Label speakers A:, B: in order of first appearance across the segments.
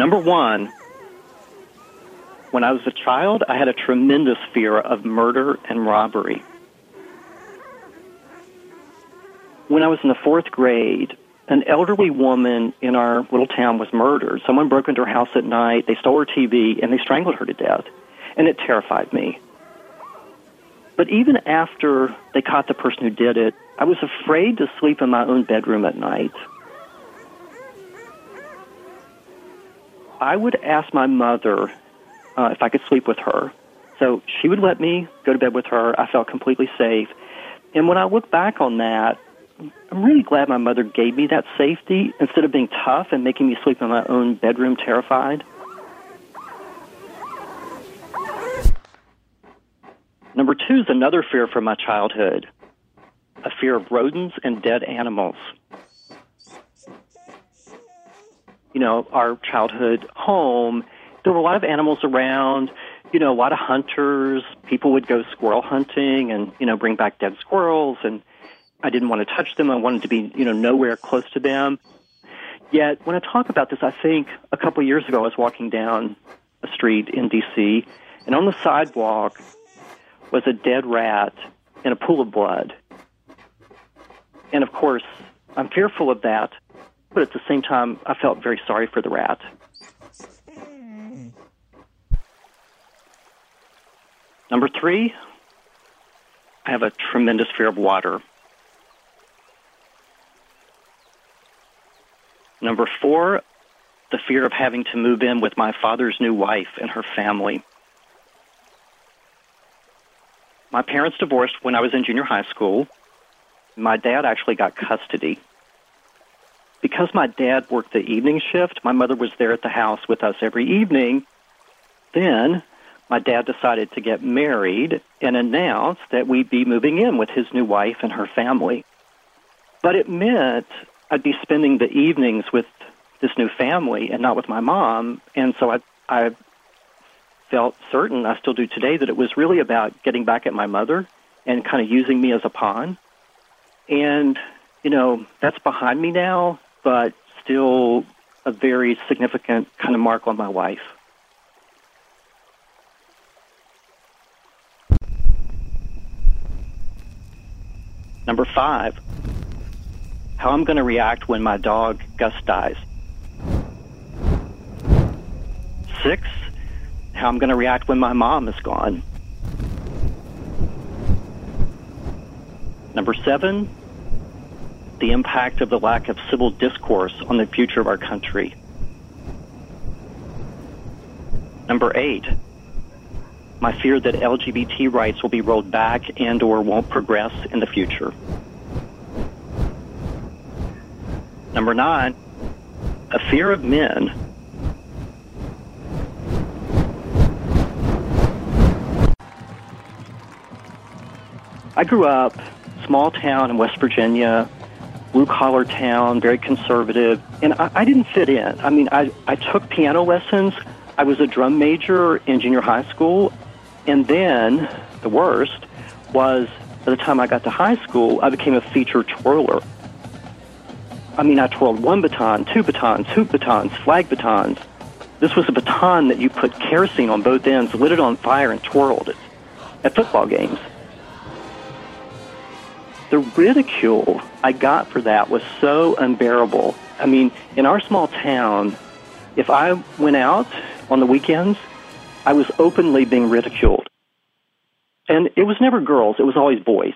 A: Number one, when I was a child, I had a tremendous fear of murder and robbery. When I was in the fourth grade, an elderly woman in our little town was murdered. Someone broke into her house at night, they stole her TV, and they strangled her to death. And it terrified me. But even after they caught the person who did it, I was afraid to sleep in my own bedroom at night. I would ask my mother uh, if I could sleep with her. So she would let me go to bed with her. I felt completely safe. And when I look back on that, I'm really glad my mother gave me that safety instead of being tough and making me sleep in my own bedroom terrified. Number two is another fear from my childhood a fear of rodents and dead animals. You know, our childhood home there were a lot of animals around, you know, a lot of hunters. People would go squirrel hunting and, you know, bring back dead squirrels. And I didn't want to touch them. I wanted to be, you know, nowhere close to them. Yet, when I talk about this, I think a couple of years ago I was walking down a street in D.C., and on the sidewalk was a dead rat in a pool of blood. And of course, I'm fearful of that, but at the same time, I felt very sorry for the rat. Number three, I have a tremendous fear of water. Number four, the fear of having to move in with my father's new wife and her family. My parents divorced when I was in junior high school. My dad actually got custody. Because my dad worked the evening shift, my mother was there at the house with us every evening. Then my dad decided to get married and announced that we'd be moving in with his new wife and her family. But it meant I'd be spending the evenings with this new family and not with my mom. And so I, I felt certain, I still do today, that it was really about getting back at my mother and kind of using me as a pawn. And, you know, that's behind me now, but still a very significant kind of mark on my wife. Number five, how I'm going to react when my dog Gus dies. Six, how I'm going to react when my mom is gone. Number seven, the impact of the lack of civil discourse on the future of our country. Number eight, my fear that LGBT rights will be rolled back and or won't progress in the future. Number nine, a fear of men. I grew up small town in West Virginia, blue collar town, very conservative, and I, I didn't fit in. I mean, I, I took piano lessons. I was a drum major in junior high school. And then the worst was by the time I got to high school, I became a feature twirler. I mean, I twirled one baton, two batons, hoop batons, flag batons. This was a baton that you put kerosene on both ends, lit it on fire, and twirled it at football games. The ridicule I got for that was so unbearable. I mean, in our small town, if I went out on the weekends, I was openly being ridiculed. And it was never girls, it was always boys.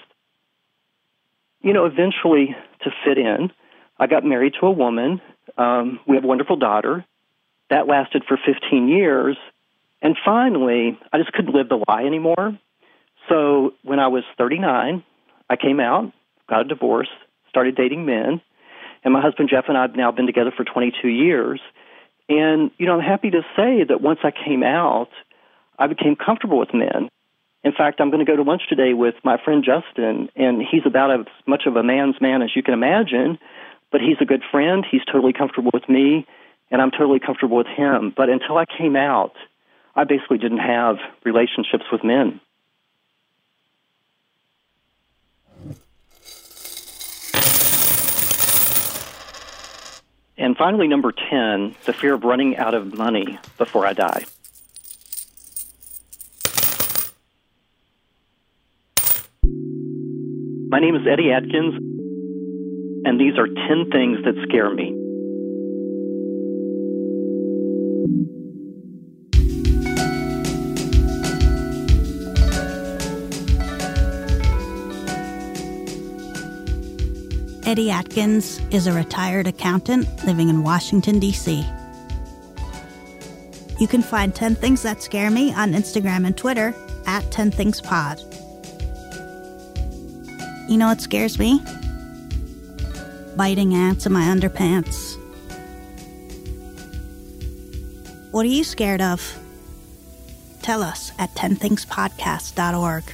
A: You know, eventually, to fit in, I got married to a woman. Um, we have a wonderful daughter. That lasted for 15 years. And finally, I just couldn't live the lie anymore. So when I was 39, I came out, got a divorce, started dating men, and my husband Jeff and I have now been together for 22 years. And, you know, I'm happy to say that once I came out, I became comfortable with men. In fact, I'm going to go to lunch today with my friend Justin, and he's about as much of a man's man as you can imagine, but he's a good friend. He's totally comfortable with me, and I'm totally comfortable with him. But until I came out, I basically didn't have relationships with men. And finally, number 10, the fear of running out of money before I die. My name is Eddie Adkins, and these are 10 things that scare me.
B: Eddie Adkins is a retired accountant living in Washington, D.C. You can find 10 Things That Scare Me on Instagram and Twitter at 10 Things Pod. You know what scares me? Biting ants in my underpants. What are you scared of? Tell us at 10thingspodcast.org.